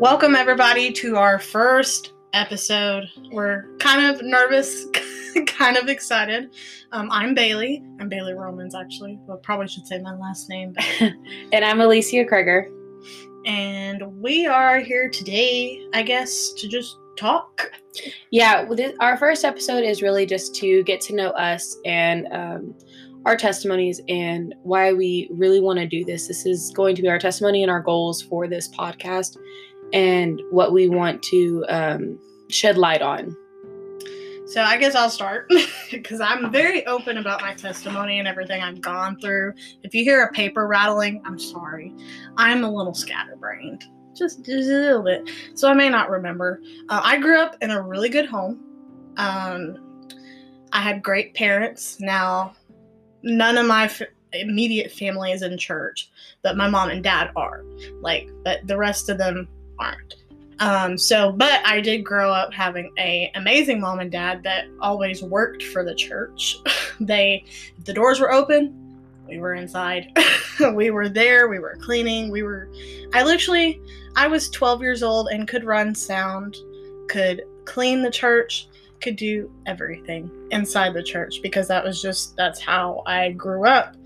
Welcome, everybody, to our first episode. We're kind of nervous, kind of excited. Um, I'm Bailey. I'm Bailey Romans, actually. Well, probably should say my last name. but- And I'm Alicia Kreger. and we are here today, I guess, to just talk. Yeah, this, our first episode is really just to get to know us and um, our testimonies and why we really want to do this. This is going to be our testimony and our goals for this podcast and what we want to um, shed light on. So I guess I'll start because I'm very open about my testimony and everything I've gone through. If you hear a paper rattling, I'm sorry. I'm a little scatterbrained, just, just a little bit. So I may not remember. Uh, I grew up in a really good home. Um, I had great parents. Now, none of my f- immediate family is in church, but my mom and dad are. Like, but the rest of them aren't. Um, so, but I did grow up having a amazing mom and dad that always worked for the church. they, the doors were open, we were inside. we were there. We were cleaning. We were. I literally, I was 12 years old and could run sound, could clean the church, could do everything inside the church because that was just that's how I grew up.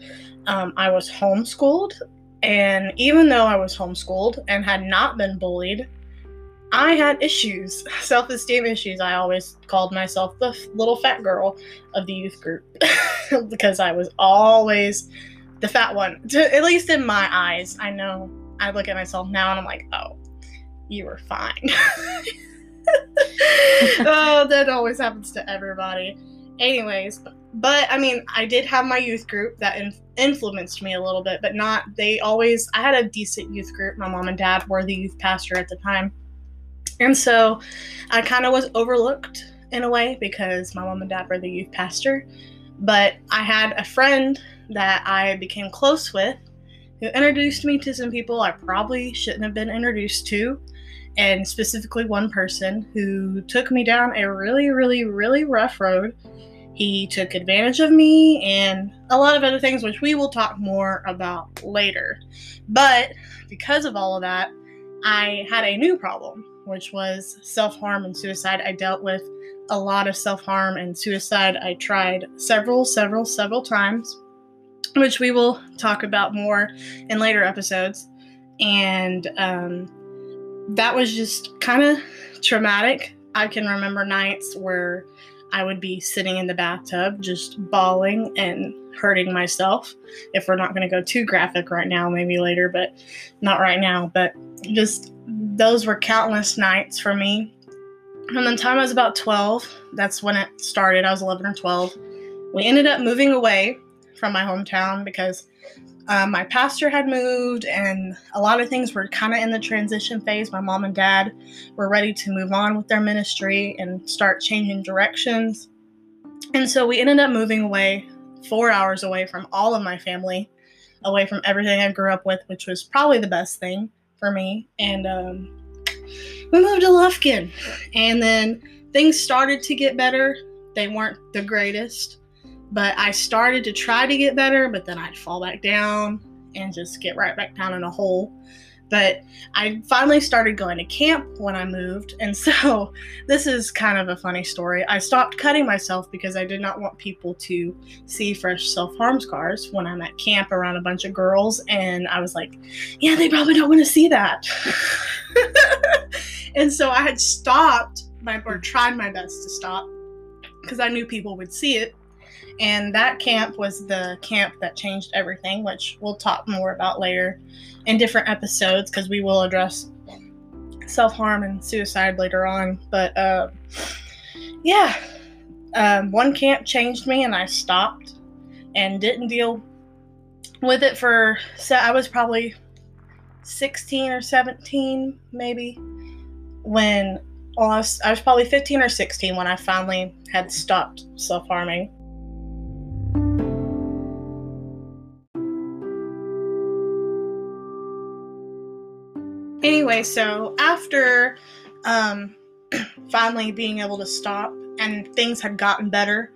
Um, I was homeschooled, and even though I was homeschooled and had not been bullied, I had issues, self esteem issues. I always called myself the little fat girl of the youth group because I was always the fat one, to, at least in my eyes. I know I look at myself now and I'm like, oh, you were fine. oh, that always happens to everybody. Anyways, but I mean, I did have my youth group that in- influenced me a little bit, but not, they always, I had a decent youth group. My mom and dad were the youth pastor at the time. And so I kind of was overlooked in a way because my mom and dad were the youth pastor. But I had a friend that I became close with who introduced me to some people I probably shouldn't have been introduced to. And specifically, one person who took me down a really, really, really rough road. He took advantage of me and a lot of other things, which we will talk more about later. But because of all of that, I had a new problem, which was self harm and suicide. I dealt with a lot of self harm and suicide. I tried several, several, several times, which we will talk about more in later episodes. And um, that was just kind of traumatic. I can remember nights where I would be sitting in the bathtub just bawling and hurting myself. If we're not going to go too graphic right now, maybe later, but not right now. But just those were countless nights for me. From the time I was about 12, that's when it started. I was 11 or 12. We ended up moving away from my hometown because um, my pastor had moved and a lot of things were kind of in the transition phase. My mom and dad were ready to move on with their ministry and start changing directions. And so we ended up moving away, four hours away from all of my family, away from everything I grew up with, which was probably the best thing for me. And um, we moved to Lufkin. And then things started to get better. They weren't the greatest, but I started to try to get better, but then I'd fall back down and just get right back down in a hole. But I finally started going to camp when I moved. And so this is kind of a funny story. I stopped cutting myself because I did not want people to see fresh self harm scars when I'm at camp around a bunch of girls. And I was like, yeah, they probably don't want to see that. and so I had stopped my, or tried my best to stop because I knew people would see it. And that camp was the camp that changed everything, which we'll talk more about later in different episodes because we will address self harm and suicide later on. But uh, yeah, um, one camp changed me, and I stopped and didn't deal with it for. So I was probably 16 or 17, maybe, when. Well, I was, I was probably 15 or 16 when I finally had stopped self harming. Anyway, so after um, finally being able to stop and things had gotten better,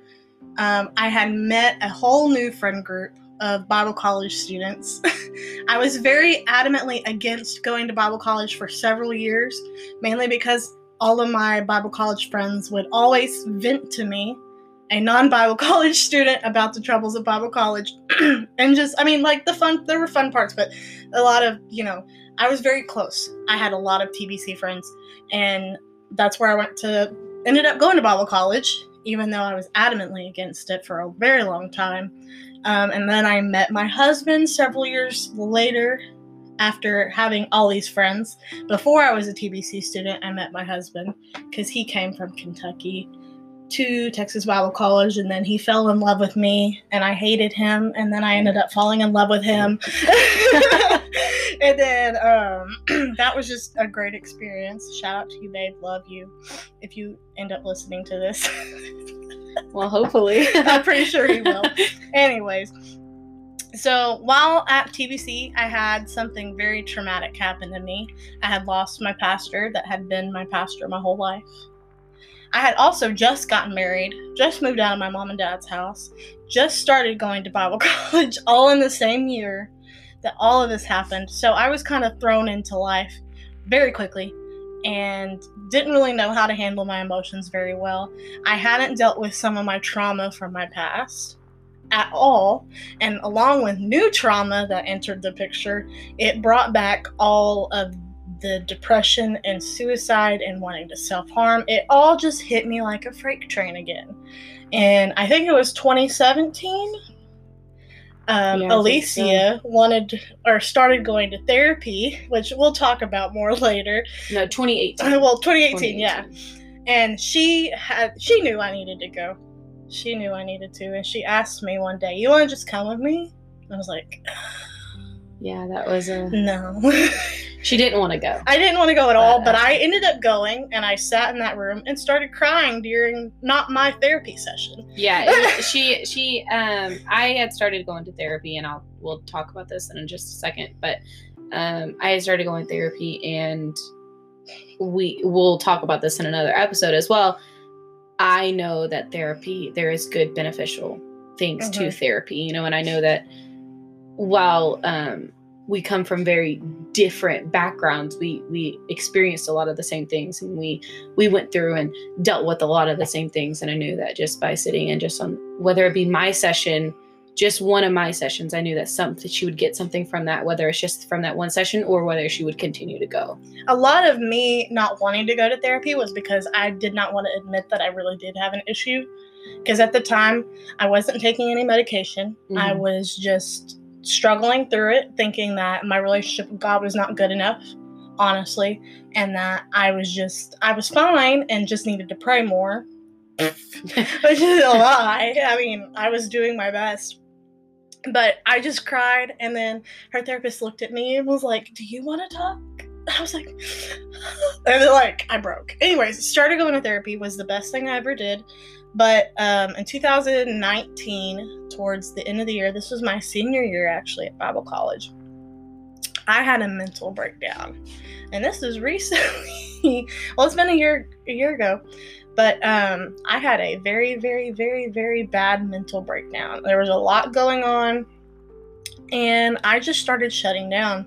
um, I had met a whole new friend group of Bible college students. I was very adamantly against going to Bible college for several years, mainly because all of my Bible college friends would always vent to me, a non Bible college student, about the troubles of Bible college. and just, I mean, like the fun, there were fun parts, but a lot of, you know, I was very close. I had a lot of TBC friends, and that's where I went to, ended up going to Bible college, even though I was adamantly against it for a very long time. Um, and then I met my husband several years later after having all these friends. Before I was a TBC student, I met my husband because he came from Kentucky to Texas Bible College and then he fell in love with me and I hated him and then I ended up falling in love with him. and then um, that was just a great experience. Shout out to you, babe. Love you. If you end up listening to this. well, hopefully. I'm pretty sure he will. Anyways, so while at TBC, I had something very traumatic happen to me. I had lost my pastor that had been my pastor my whole life. I had also just gotten married, just moved out of my mom and dad's house, just started going to Bible college, all in the same year that all of this happened. So I was kind of thrown into life very quickly and didn't really know how to handle my emotions very well. I hadn't dealt with some of my trauma from my past at all. And along with new trauma that entered the picture, it brought back all of the depression and suicide and wanting to self harm. It all just hit me like a freight train again. And I think it was 2017. Um, yeah, Alicia so. wanted or started going to therapy, which we'll talk about more later. No, 2018. well, 2018, 2018, yeah. And she had she knew I needed to go. She knew I needed to, and she asked me one day, "You want to just come with me?" I was like, "Yeah, that was a no." She didn't want to go. I didn't want to go at all, but I ended up going and I sat in that room and started crying during not my therapy session. Yeah, she she um I had started going to therapy and I'll we'll talk about this in just a second, but um I had started going to therapy and we will talk about this in another episode as well. I know that therapy there is good beneficial things mm-hmm. to therapy, you know, and I know that while um we come from very different backgrounds. We we experienced a lot of the same things and we we went through and dealt with a lot of the same things. And i knew that just by sitting and just on whether it be my session just one of my sessions i knew that something she would get something from that whether it's just from that one session or whether she would continue to go. A lot of me not wanting to go to therapy was because i did not want to admit that i really did have an issue. Because at the time i wasn't taking any medication. Mm-hmm. i was just struggling through it, thinking that my relationship with God was not good enough, honestly, and that I was just, I was fine and just needed to pray more. Which is a lie. I mean, I was doing my best. But I just cried, and then her therapist looked at me and was like, Do you want to talk? I was like, and then, like, I broke. Anyways, started going to therapy was the best thing I ever did. But um, in 2019, towards the end of the year, this was my senior year actually at Bible College, I had a mental breakdown. And this is recently, well, it's been a year a year ago, but um, I had a very, very, very, very bad mental breakdown. There was a lot going on, and I just started shutting down.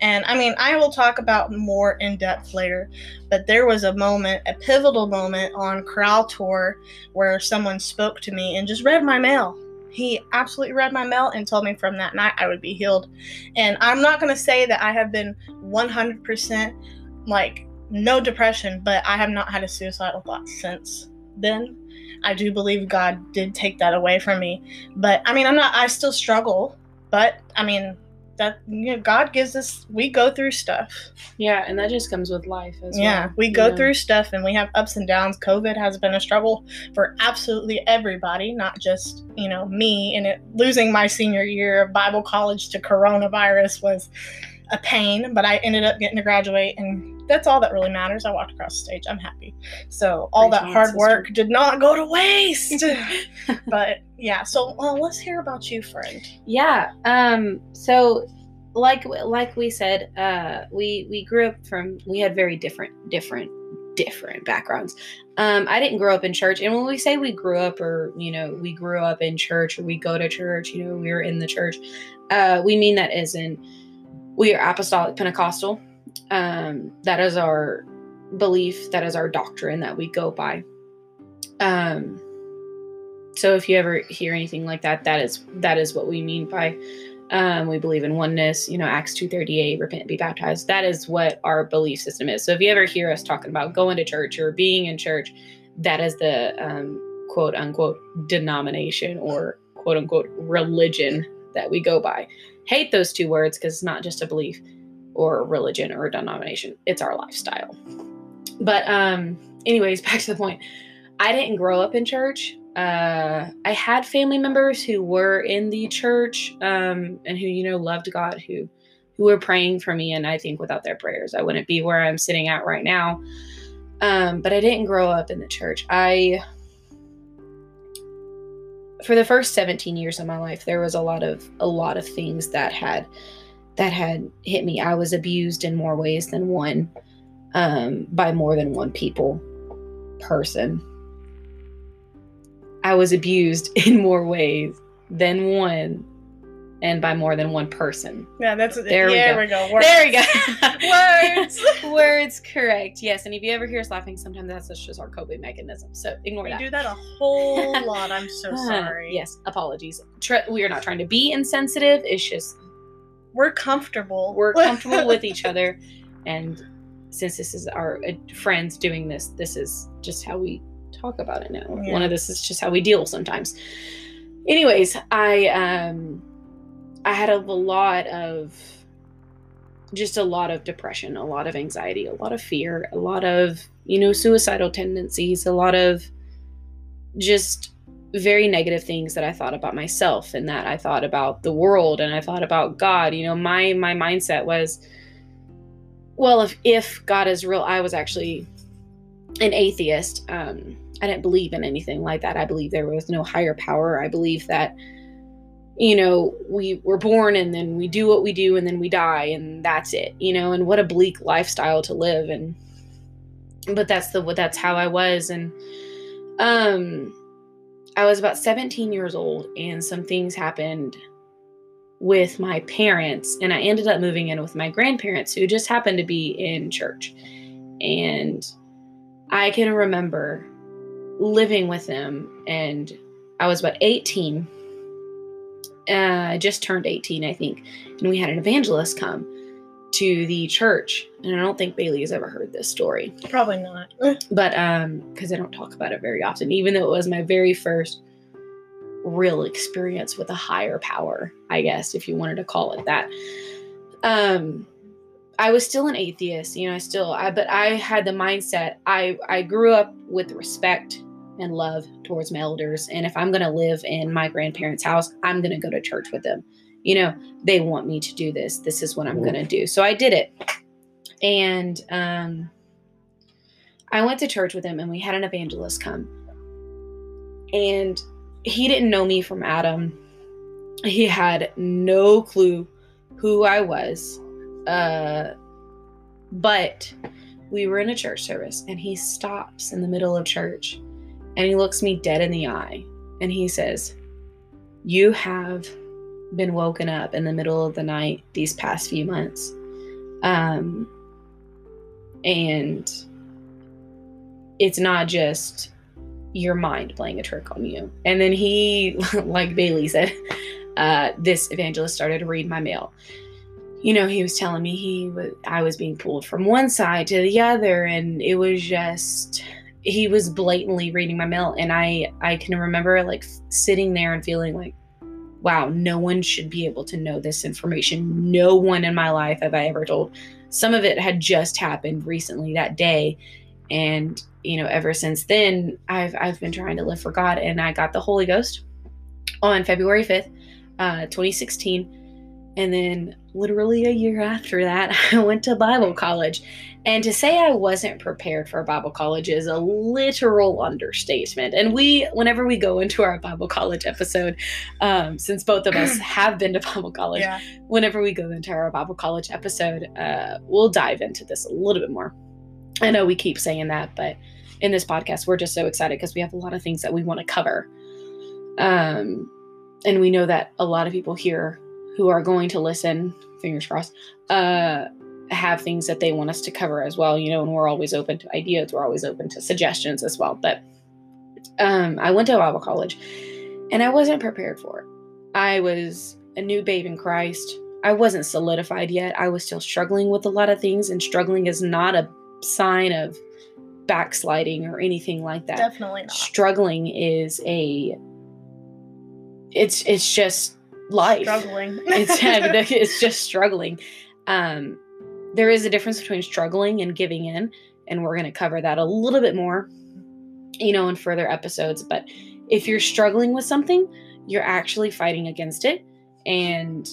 And I mean, I will talk about more in depth later, but there was a moment, a pivotal moment on Choral Tour where someone spoke to me and just read my mail. He absolutely read my mail and told me from that night I would be healed. And I'm not going to say that I have been 100% like no depression, but I have not had a suicidal thought since then. I do believe God did take that away from me. But I mean, I'm not, I still struggle, but I mean, that you know, God gives us we go through stuff. Yeah, and that just comes with life as yeah, well. we go know? through stuff and we have ups and downs. COVID has been a struggle for absolutely everybody, not just, you know, me and it losing my senior year of Bible college to coronavirus was a pain, but I ended up getting to graduate and that's all that really matters. I walked across the stage. I'm happy. So all Great that hard sister. work did not go to waste. but yeah, so well, let's hear about you, friend. Yeah. Um. So, like like we said, uh, we we grew up from we had very different different different backgrounds. Um, I didn't grow up in church, and when we say we grew up, or you know, we grew up in church, or we go to church, you know, we are in the church, uh, we mean that as in we are apostolic Pentecostal. Um, that is our belief. That is our doctrine that we go by. Um, so if you ever hear anything like that, that is that is what we mean by um, we believe in oneness, you know, Acts 238, repent, be baptized. That is what our belief system is. So if you ever hear us talking about going to church or being in church, that is the um, quote unquote denomination or quote unquote religion that we go by. Hate those two words because it's not just a belief or a religion or a denomination, it's our lifestyle. But, um, anyways, back to the point. I didn't grow up in church uh, I had family members who were in the church um, and who, you know, loved God, who who were praying for me. And I think without their prayers, I wouldn't be where I'm sitting at right now. Um, but I didn't grow up in the church. I, for the first 17 years of my life, there was a lot of a lot of things that had that had hit me. I was abused in more ways than one um, by more than one people person I was abused in more ways than one and by more than one person. Yeah, that's there. Yeah, we go. We go. There we go. Words. Words. Correct. Yes, and if you ever hear us laughing, sometimes that's just our coping mechanism. So ignore we that. We do that a whole lot. I'm so sorry. yes, apologies. we are not trying to be insensitive. It's just we're comfortable. We're comfortable with each other, and since this is our uh, friends doing this, this is just how we talk about it now. Yeah. One of this is just how we deal sometimes. Anyways, I um I had a lot of just a lot of depression, a lot of anxiety, a lot of fear, a lot of, you know, suicidal tendencies, a lot of just very negative things that I thought about myself and that I thought about the world and I thought about God. You know, my my mindset was well, if if God is real, I was actually an atheist. Um I didn't believe in anything like that. I believe there was no higher power. I believe that, you know, we were born and then we do what we do and then we die and that's it, you know, and what a bleak lifestyle to live. And, but that's the, that's how I was. And, um, I was about 17 years old and some things happened with my parents and I ended up moving in with my grandparents who just happened to be in church. And I can remember living with them and I was about 18. Uh, I just turned 18, I think. And we had an evangelist come to the church. And I don't think Bailey has ever heard this story. Probably not. but um because I don't talk about it very often, even though it was my very first real experience with a higher power, I guess, if you wanted to call it that. Um I was still an atheist, you know, I still I but I had the mindset I I grew up with respect and love towards my elders. And if I'm going to live in my grandparents' house, I'm going to go to church with them. You know, they want me to do this. This is what I'm going to do. So I did it. And um, I went to church with him and we had an evangelist come. And he didn't know me from Adam. He had no clue who I was. Uh, but we were in a church service and he stops in the middle of church and he looks me dead in the eye and he says, You have been woken up in the middle of the night these past few months. Um, and it's not just your mind playing a trick on you. And then he, like Bailey said, uh, this evangelist started to read my mail. You know, he was telling me he was I was being pulled from one side to the other, and it was just he was blatantly reading my mail and i i can remember like sitting there and feeling like wow no one should be able to know this information. No one in my life have i ever told. Some of it had just happened recently that day and you know ever since then i've i've been trying to live for god and i got the holy ghost on february 5th uh 2016 and then literally a year after that i went to bible college and to say I wasn't prepared for Bible college is a literal understatement. And we, whenever we go into our Bible college episode, um, since both of us have been to Bible college, yeah. whenever we go into our Bible college episode, uh, we'll dive into this a little bit more. I know we keep saying that, but in this podcast, we're just so excited because we have a lot of things that we want to cover. Um, and we know that a lot of people here who are going to listen, fingers crossed, uh, have things that they want us to cover as well, you know, and we're always open to ideas, we're always open to suggestions as well. But um, I went to Bible college and I wasn't prepared for it. I was a new babe in Christ. I wasn't solidified yet. I was still struggling with a lot of things, and struggling is not a sign of backsliding or anything like that. Definitely not. Struggling is a it's it's just life. Struggling. it's it's just struggling. Um there is a difference between struggling and giving in, and we're going to cover that a little bit more, you know, in further episodes. But if you're struggling with something, you're actually fighting against it, and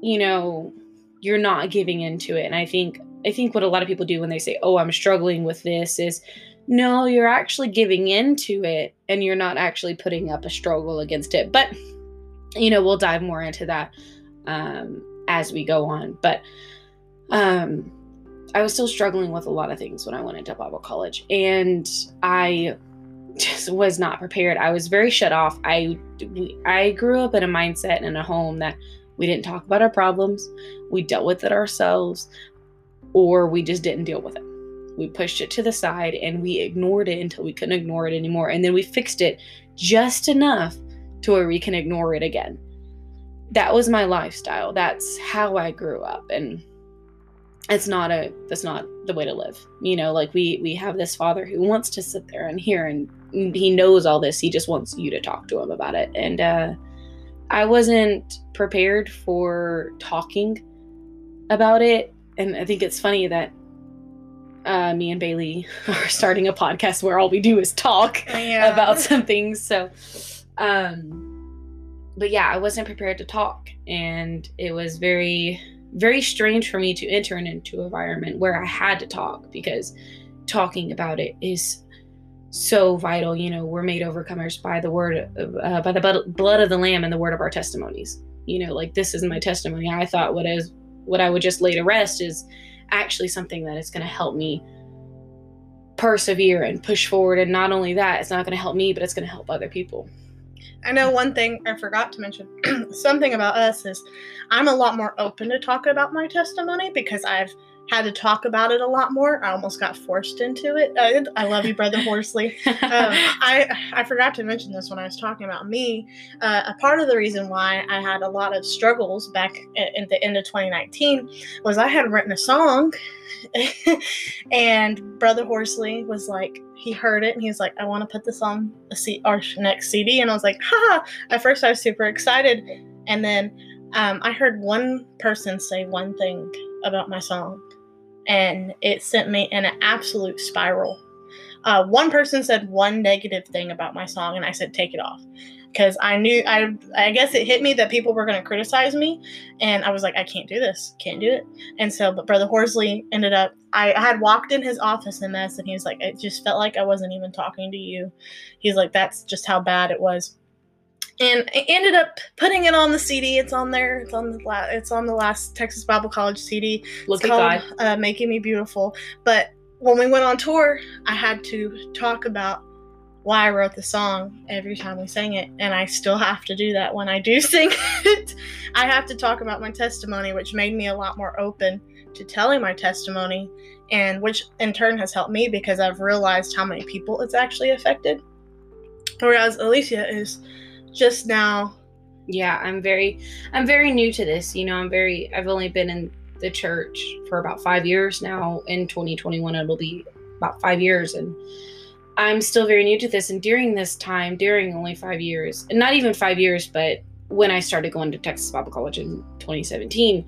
you know, you're not giving into it. And I think I think what a lot of people do when they say, "Oh, I'm struggling with this," is no, you're actually giving into it, and you're not actually putting up a struggle against it. But you know, we'll dive more into that um, as we go on. But um, I was still struggling with a lot of things when I went into Bible college, and I just was not prepared. I was very shut off. I I grew up in a mindset and in a home that we didn't talk about our problems, we dealt with it ourselves, or we just didn't deal with it. We pushed it to the side and we ignored it until we couldn't ignore it anymore, and then we fixed it just enough to where we can ignore it again. That was my lifestyle. That's how I grew up, and it's not a that's not the way to live you know like we we have this father who wants to sit there and hear and he knows all this he just wants you to talk to him about it and uh i wasn't prepared for talking about it and i think it's funny that uh, me and Bailey are starting a podcast where all we do is talk Yeah. about some things. So, um, but yeah, I wasn't prepared to talk, and it was very very strange for me to enter into an environment where I had to talk because talking about it is so vital. You know, we're made overcomers by the word, of, uh, by the blood of the Lamb and the word of our testimonies. You know, like this is my testimony. I thought what is what I would just lay to rest is actually something that is going to help me persevere and push forward. And not only that, it's not going to help me, but it's going to help other people. I know one thing I forgot to mention. something about us is I'm a lot more open to talk about my testimony because I've had to talk about it a lot more. I almost got forced into it. I, I love you, brother Horsley. Um, I I forgot to mention this when I was talking about me. Uh, a part of the reason why I had a lot of struggles back at, at the end of 2019 was I had written a song, and brother Horsley was like, he heard it and he was like, I want to put this on a C- our next CD, and I was like, ha! At first, I was super excited, and then um, I heard one person say one thing about my song and it sent me in an absolute spiral. Uh, one person said one negative thing about my song, and I said, take it off. Because I knew, I, I guess it hit me that people were going to criticize me, and I was like, I can't do this, can't do it. And so, but Brother Horsley ended up, I, I had walked in his office in this, and he was like, it just felt like I wasn't even talking to you. He's like, that's just how bad it was and I ended up putting it on the CD. It's on there. It's on the la- it's on the last Texas Bible College CD. Look it's at called uh, "Making Me Beautiful." But when we went on tour, I had to talk about why I wrote the song every time we sang it, and I still have to do that when I do sing it. I have to talk about my testimony, which made me a lot more open to telling my testimony, and which in turn has helped me because I've realized how many people it's actually affected. Whereas Alicia is just now yeah i'm very i'm very new to this you know i'm very i've only been in the church for about five years now in 2021 it'll be about five years and i'm still very new to this and during this time during only five years and not even five years but when i started going to texas bible college in 2017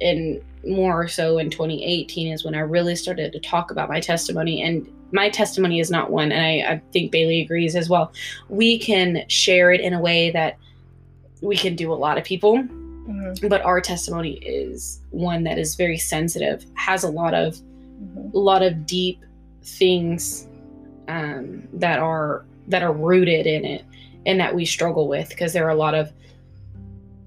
and more so in 2018 is when i really started to talk about my testimony and my testimony is not one and I, I think bailey agrees as well we can share it in a way that we can do a lot of people Mhm, but our testimony is one that is very sensitive has a lot of mhm. a lot of deep things um, that are that are rooted in it and that we struggle with because there are a lot of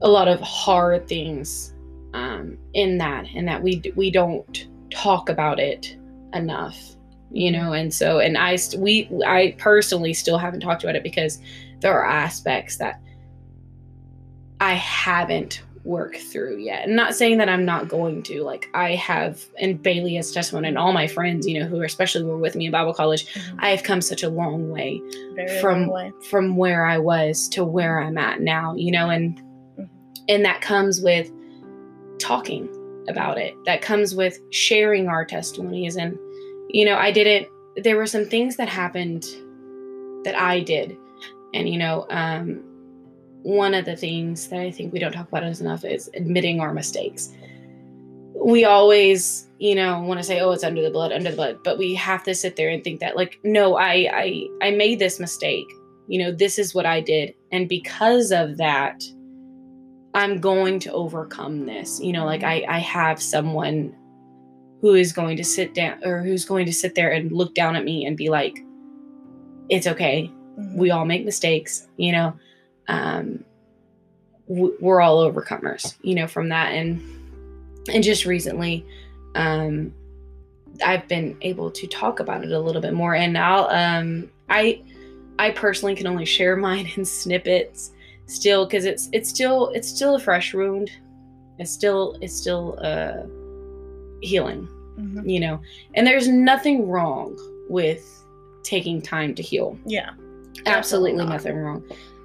a lot of hard things um, in that and that we we don't talk about it enough you know? And so and i we i personally still haven't talked about it because there are aspects that i haven't worked through yet and not saying that i'm not going to like i have and bailey has testimony and all my friends you know who especially were with me in bible college Mhm. i have come such a long way Very from long way. from where I was to where I'm at now, you know, and Mhm. and that comes with talking about it. That comes with sharing our testimonies and you know, I didn't there were some things that happened that I did. And you know, um one of the things that I think we don't talk about as enough is admitting our mistakes. We always, you know, want to say, "Oh, it's under the blood, under the blood," but we have to sit there and think that, like, no, I, I, I made this mistake. You know, this is what I did, and because of that, I'm going to overcome this. You know, like I, I have someone who is going to sit down or who's going to sit there and look down at me and be like, "It's okay Mhm. we all make mistakes you know um w- we're all overcomers you know from that and and just recently um i've been able to talk about it a little bit more and i'll um i i personally can only share mine in snippets still because it's it's still it's still a fresh wound it's still it's still uh healing Mhm. you know and there's nothing wrong with taking time to heal Yeah. absolutely not. nothing wrong.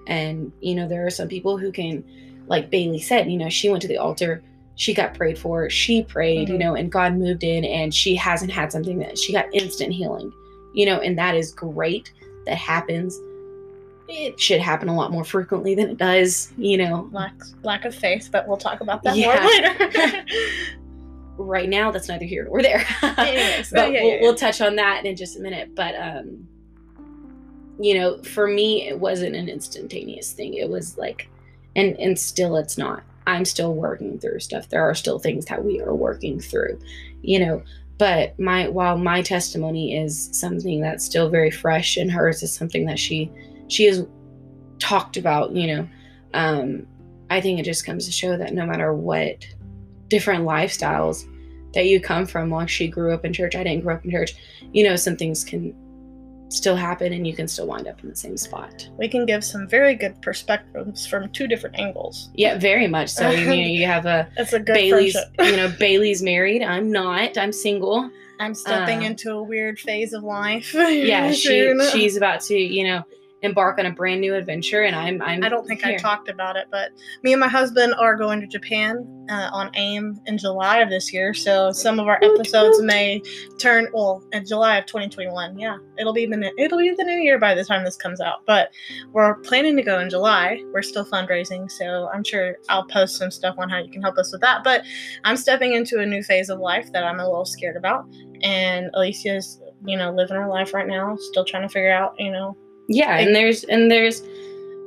And you know, there are some people who can, like Bailey said, you know, she went to the altar, she got prayed for, she prayed, you Mhm. know, and God moved in, and she hasn't had something that she got instant healing, you know, and that is great. That happens. It should happen a lot more frequently than it does, you know. Lack lack of faith, but we'll talk about that Yeah. more later. Right now, that's neither here nor there. Anyways, but yeah, we'll, yeah, we'll touch on that in just a minute. But um, you know, for me, it wasn't an instantaneous thing. It was like, and and still, it's not. I'm still working through stuff. There are still things that we are working through, you know. But my while my testimony is something that's still very fresh, and hers is something that she she has talked about, you know. Um, I think it just comes to show that no matter what different lifestyles that you come from, like she grew up in church, I didn't grow up in church, you know, some things can still happen and you can still wind up in the same spot. we can give some very good perspectives from two different angles. Yeah, very much so. you know, you have a It's a good Bailey's, friendship. you know, Bailey's married. I'm not. I'm single. I'm stepping uh, into a weird phase of life. Yeah, she she's about to, you know, embark on a brand new adventure and I'm I'm I don't think I talked about it, but me and my husband are going to Japan uh, on AIM in July of this year. So some of our episodes may turn well in July of 2021. Yeah, it'll be the new, it'll be the new year by the time this comes out. But we're planning to go in July. We're still fundraising, so I'm sure I'll post some stuff on how you can help us with that. But I'm stepping into a new phase of life that I'm a little scared about, and Alicia's you know living her life right now, still trying to figure out you know Yeah, and there's and there's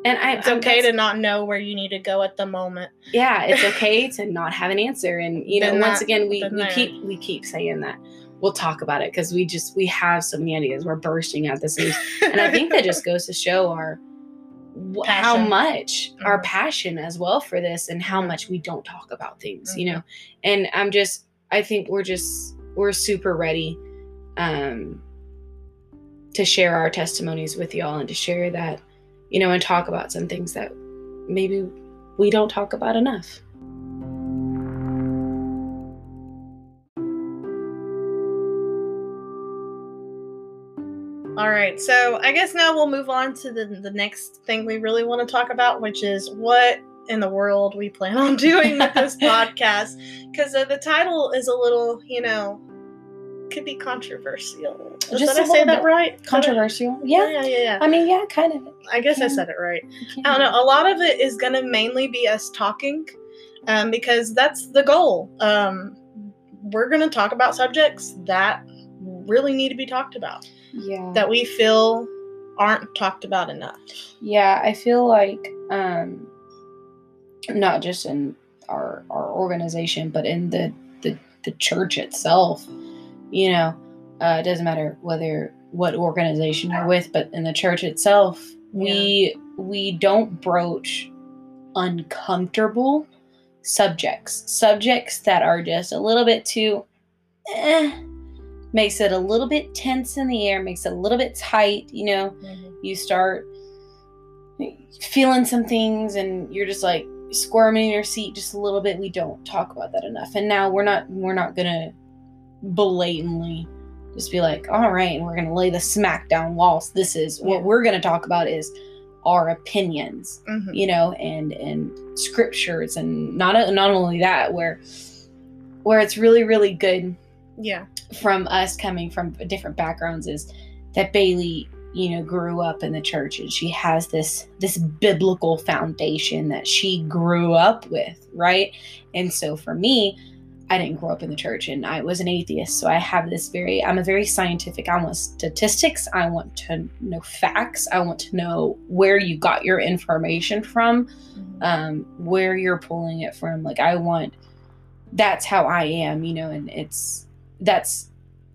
and I it's okay to not know where you need to go at the moment. yeah it's okay to not have an answer and you know Been once that- again we, we keep we keep saying that we'll talk about it because we just we have so many ideas we're bursting at the seams and i think that just goes to show our wh- how much our Mhm. passion as well for this and how much we don't talk about things you Mhm. know and i'm just i think we're just we're super ready um to share our testimonies with y'all and to share that you know and talk about some things that maybe we don't talk about enough All right, so I guess now we'll move on to the, the next thing we really want to talk about, which is what in the world we plan on doing with this podcast. Because uh, the title is a little, you know, could be controversial. Did Just I a say that right? Controversial yeah Yeah, yeah, yeah. i mean yeah kind of I guess I said it right. I don't know. A lot of it is going to mainly be us talking um, because that's the goal. Um, we're going to talk about subjects that really need to be talked about, yeah that we feel aren't talked about enough. yeah i feel like um not just in our our organization but in the the, the church itself you know uh, it doesn't matter whether what organization you're with but in the church itself we we don't broach uncomfortable subjects subjects that are just a little bit too eh, makes it a little bit tense in the air, makes it a little bit tight, you know. Mhm. You start feeling some things and you're just like squirming in your seat just a little bit. We don't talk about that enough. And now we're not we're not gonna blatantly just be like, all right, and we're gonna lay the smack down walls. This is what we're gonna talk about is our opinions Mhm. you know and and scriptures and not not only that where where it's really really good Yeah. from us coming from different backgrounds is that Bailey you know grew up in the church and she has this this biblical foundation that she grew up with right and so for me I didn't grow up in the church and I was an atheist so I have this very I'm a very scientific I want statistics I want to know facts I want to know where you got your information from Mhm. um, where you're pulling it from. Like I want that's how I am, you know, and it's that's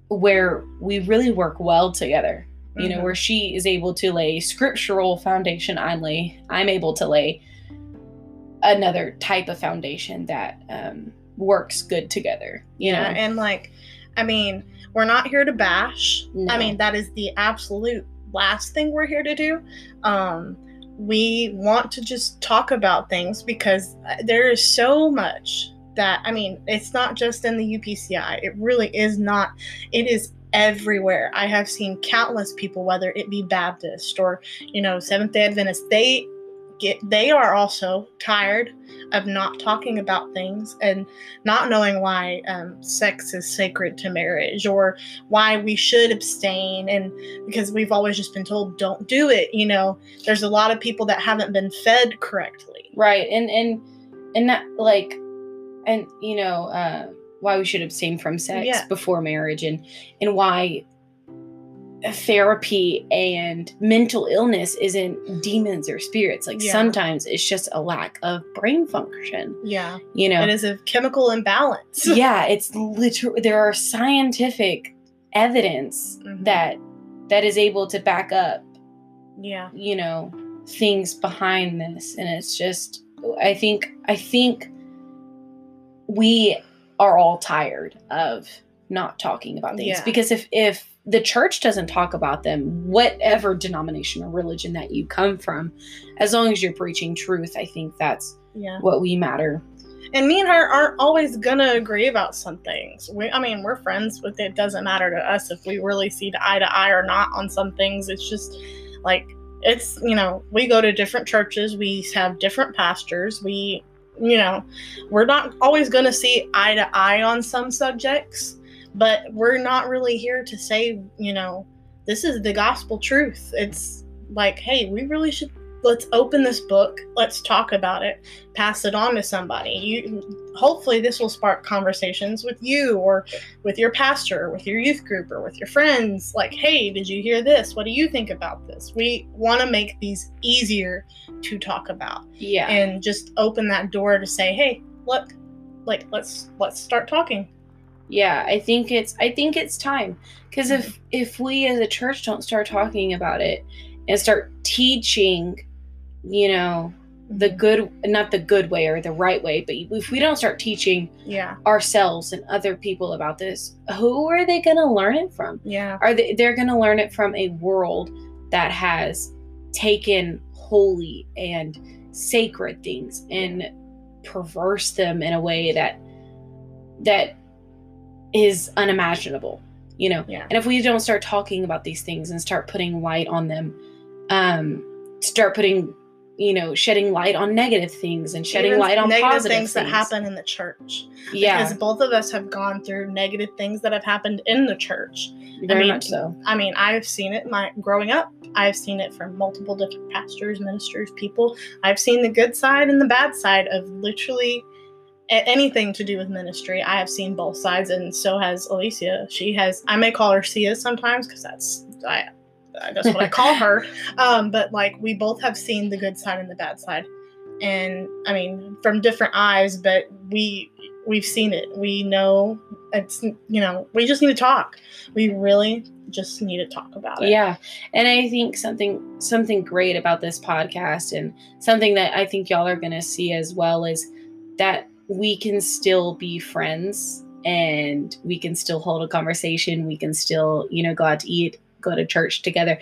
where we really work well together. You know, Mhm. where she is able to lay scriptural foundation, I lay I'm able to lay another type of foundation that um works good together. You yeah, know? and like, I mean, we're not here to bash. No. I mean, that is the absolute last thing we're here to do. Um, we want to just talk about things because uh, there is so much that I mean, it's not just in the UPCI. It really is not. It is everywhere. I have seen countless people, whether it be Baptist or you know Seventh Day Adventist, they get they are also tired of not talking about things and not knowing why um, sex is sacred to marriage or why we should abstain and because we've always just been told don't do it you know there's a lot of people that haven't been fed correctly right and and and that like and you know uh why we should abstain from sex Yeah. before marriage and and why therapy and mental illness isn't demons or spirits. Like Yeah. sometimes it's just a lack of brain function yeah. you know? It is a chemical imbalance. Yeah it's literal there are scientific evidence Mhm. that that is able to back up yeah. you know things behind this. And it's just i think i think we are all tired of not talking about things. Yeah. because if if the church doesn't talk about them whatever denomination or religion that you come from. As long as you're preaching truth i think that's yeah. what we matter. And me and her aren't always gonna agree about some things. We, I mean, we're friends, but it doesn't matter to us if we really see eye to eye or not on some things. It's just like it's you know we go to different churches, we have different pastors, we you know we're not always gonna see eye to eye on some subjects, but we're not really here to say you know this is the gospel truth. It's like hey, we really should let's open this book, let's talk about it pass it on to somebody. You hopefully this will spark conversations with you or with your pastor, or with your youth group or with your friends like, "Hey, did you hear this? What do you think about this?" We want to make these easier to talk about yeah and just open that door to say, "Hey, look, like let's let's start talking." Yeah i think it's i think it's time because if if we as a church don't start talking about it and start teaching you know the mm-hmm. good not the good way or the right way but if we don't start teaching Yeah. ourselves and other people about this who are they going to learn it from Yeah. are they they're going to learn it from a world that has taken holy and sacred things and perverse them in a way that that is unimaginable you know Yeah. and if we don't start talking about these things and start putting light on them um start putting you know shedding light on negative things and shedding Even light on negative positive things, that happen in the church. yeah Because both of us have gone through negative things that have happened in the church. very mean, much so I mean, I've seen it my growing up. I've seen it from multiple different pastors, ministers, people. I've seen the good side and the bad side of literally anything to do with ministry. I have seen both sides, and so has Alicia. She has. I may call her Sia sometimes because that's I. That's what I call her. Um, but like we both have seen the good side and the bad side, and I mean from different eyes. But we we've seen it. We know it's you know we just need to talk. We really just need to talk about it. yeah and i think something something great about this podcast and something that i think y'all are going to see as well is that we can still be friends and we can still hold a conversation. We can still, you know, go out to eat, go to church together,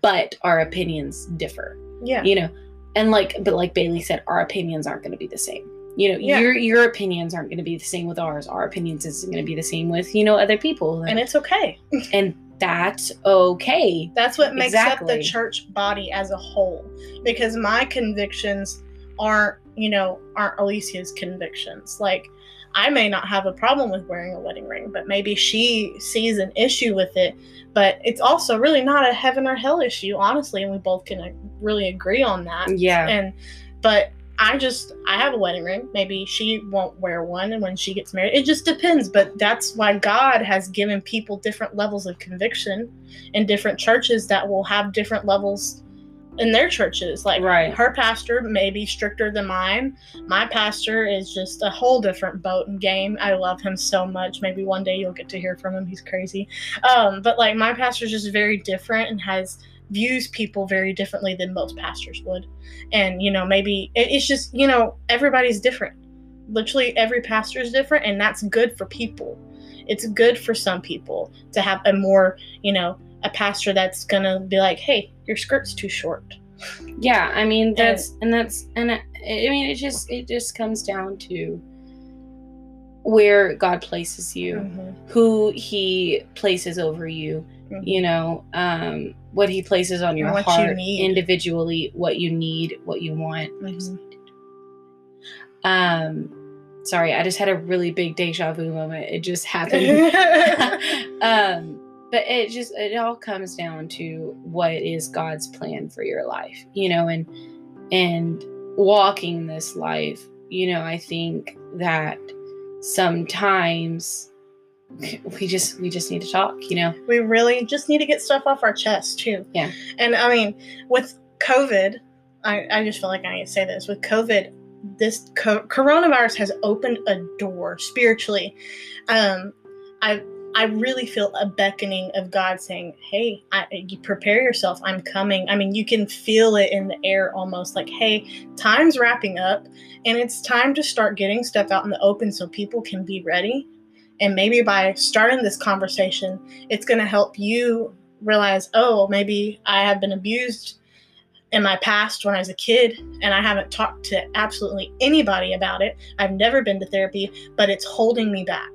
but our opinions differ. Yeah. You know, and like, but like Bailey said, our opinions aren't going to be the same. You know, Yeah. your your opinions aren't going to be the same with ours. Our opinions isn't going to be the same with you know other people, And it's okay. and that's okay. That's what makes up the church body as a whole. Because my convictions aren't, you know, aren't Alicia's convictions. Like, I may not have a problem with wearing a wedding ring, but maybe she sees an issue with it. But it's also really not a heaven or hell issue, honestly, and we both can really agree on that. Yeah. And, but I just, I have a wedding ring. Maybe she won't wear one and when she gets married. It just depends. But that's why God has given people different levels of conviction in different churches that will have different levels in their churches. Like Right. her pastor may be stricter than mine. My pastor is just a whole different boat and game. I love him so much. Maybe one day you'll get to hear from him. He's crazy. Um, but like my pastor's just very different and has views people very differently than most pastors would. And you know, maybe it, it's just you know everybody's different. Literally every pastor is different, and that's good for people. It's good for some people to have a more you know a pastor that's gonna be like, hey, your skirt's too short. Yeah, I mean that's and that's and I, I mean it just it just comes down to where God places you, Mhm. who He places over you, Mhm. you know, um, what He places on your what heart need. individually, what you need, what you want. Mhm. Um, sorry, I just had a really big deja vu moment. It just happened. um, but it just it all comes down to what is God's plan for your life, you know, and and walking this life, you know, I think that sometimes we just we just need to talk, you know. we really just need to get stuff off our chest too. Yeah. And I mean, with COVID, I, I just feel like I need to say this. With COVID, this co- coronavirus has opened a door spiritually. Um, I I really feel a beckoning of God saying, "Hey, I, you prepare yourself. I'm coming." I mean, you can feel it in the air almost like, "Hey, time's wrapping up, and it's time to start getting stuff out in the open so people can be ready." And maybe by starting this conversation, it's going to help you realize, oh, maybe I have been abused in my past when I was a kid and I haven't talked to absolutely anybody about it. I've never been to therapy, but it's holding me back.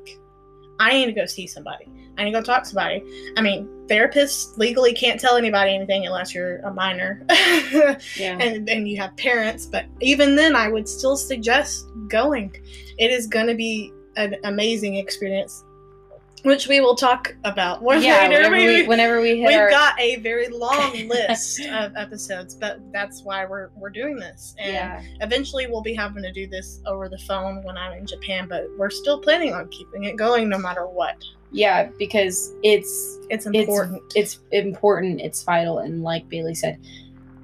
I need to go see somebody. I need to go talk to somebody. I mean, therapists legally can't tell anybody anything unless you're a minor. Yeah. and then you have parents, but even then, I would still suggest going. It is going to be an amazing experience, which we will talk about more yeah, later. whenever We- we, whenever we hit We've our got a very long list of episodes, but that's why we're we're doing this. And yeah, eventually we'll be having to do this over the phone when I'm in Japan, but we're still planning on keeping it going no matter what. yeah, because it's It's important. it's important, it's vital, and like Bailey said,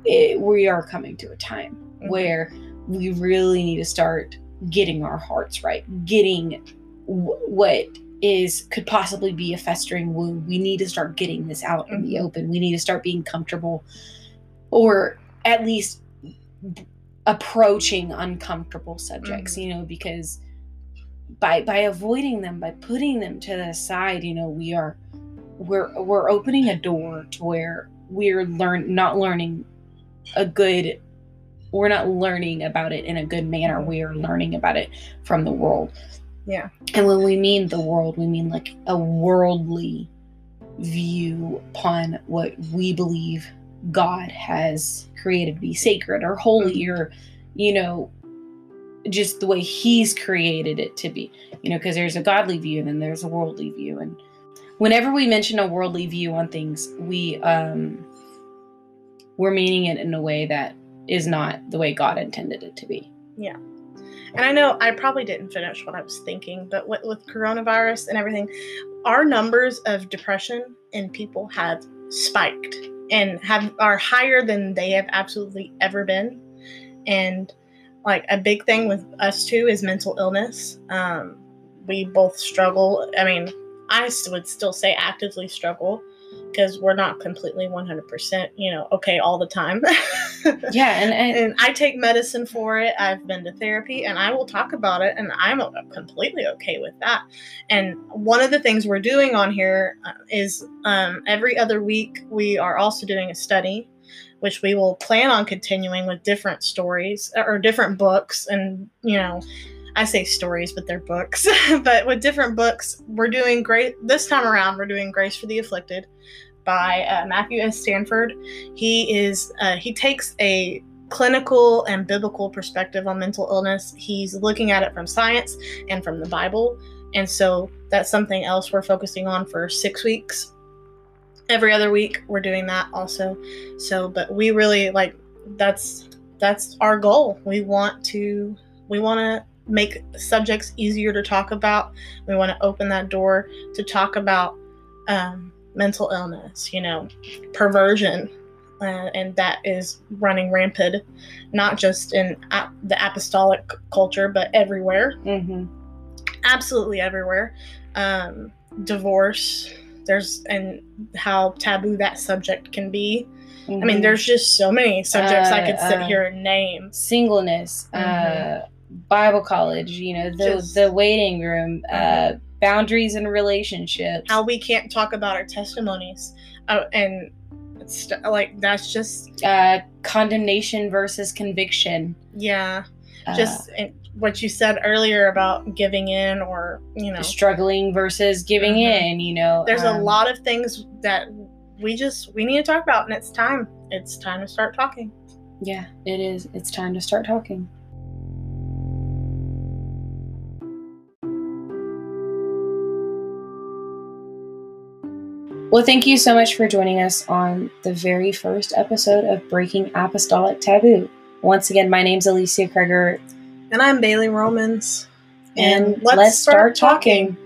it, we are coming to a time Mhm. where we really need to start getting our hearts right, getting w- what is could possibly be a festering wound. We need to start getting this out in the Mhm. open. We need to start being comfortable, or at least approaching uncomfortable subjects. You know, because by by avoiding them, by putting them to the side, you know, we are we're we're opening a door to where we're learn not learning a good we're not learning about it in a good manner we are learning about it from the world Yeah. and when we mean the world we mean like a worldly view upon what we believe god has created to be sacred or holy or you know just the way he's created it to be. You know because there's a godly view and then there's a worldly view. And whenever we mention a worldly view on things we um we're meaning it in a way that is not the way god intended it to be And I know I probably didn't finish what I was thinking, but with, with coronavirus and everything, our numbers of depression in people have spiked and have are higher than they have absolutely ever been. And like a big thing with us too is mental illness. Um, we both struggle. I mean, I would still say actively struggle because we're not completely 100% you know okay all the time. Yeah and, and, and i take medicine for it. I've been to therapy and i will talk about it and i'm completely okay with that. And one of the things we're doing on here uh, um, every other week we are also doing a study which we will plan on continuing with different stories or different books and you know I say stories, but they're books. but with different books, we're doing great. This time around, we're doing Grace for the Afflicted by uh, Matthew S. Stanford. He is uh, he takes a clinical and biblical perspective on mental illness. He's looking at it from science and from the Bible, and so that's something else we're focusing on for six weeks. Every other week, we're doing that also. So, but we really like that's that's our goal. We want to we want to make subjects easier to talk about. We want to open that door to talk about um, mental illness, you know, perversion, uh, and that is running rampant, not just in ap- the apostolic culture, but everywhere. Mm-hmm. Absolutely everywhere. Um, divorce, there's, and how taboo that subject can be. Mm-hmm. I mean, mm-hmm. there's just so many subjects uh, I could sit uh, here and name. Singleness, mm-hmm. Bible college, you know, the just, the waiting room, uh, boundaries and relationships. How we can't talk about our testimonies, uh, and it's like that's just uh, condemnation versus conviction. Yeah, uh, just what you said earlier about giving in or you know struggling versus giving mm-hmm. in. You know, there's um, a lot of things that we just we need to talk about, and it's time. It's time to start talking. Yeah, it is. It's time to start talking. Well, thank you so much for joining us on the very first episode of Breaking Apostolic Taboo. Once again, my name's Alicia Kreger. And I'm Bailey Romans. And, and let's, let's, start, start talking. talking.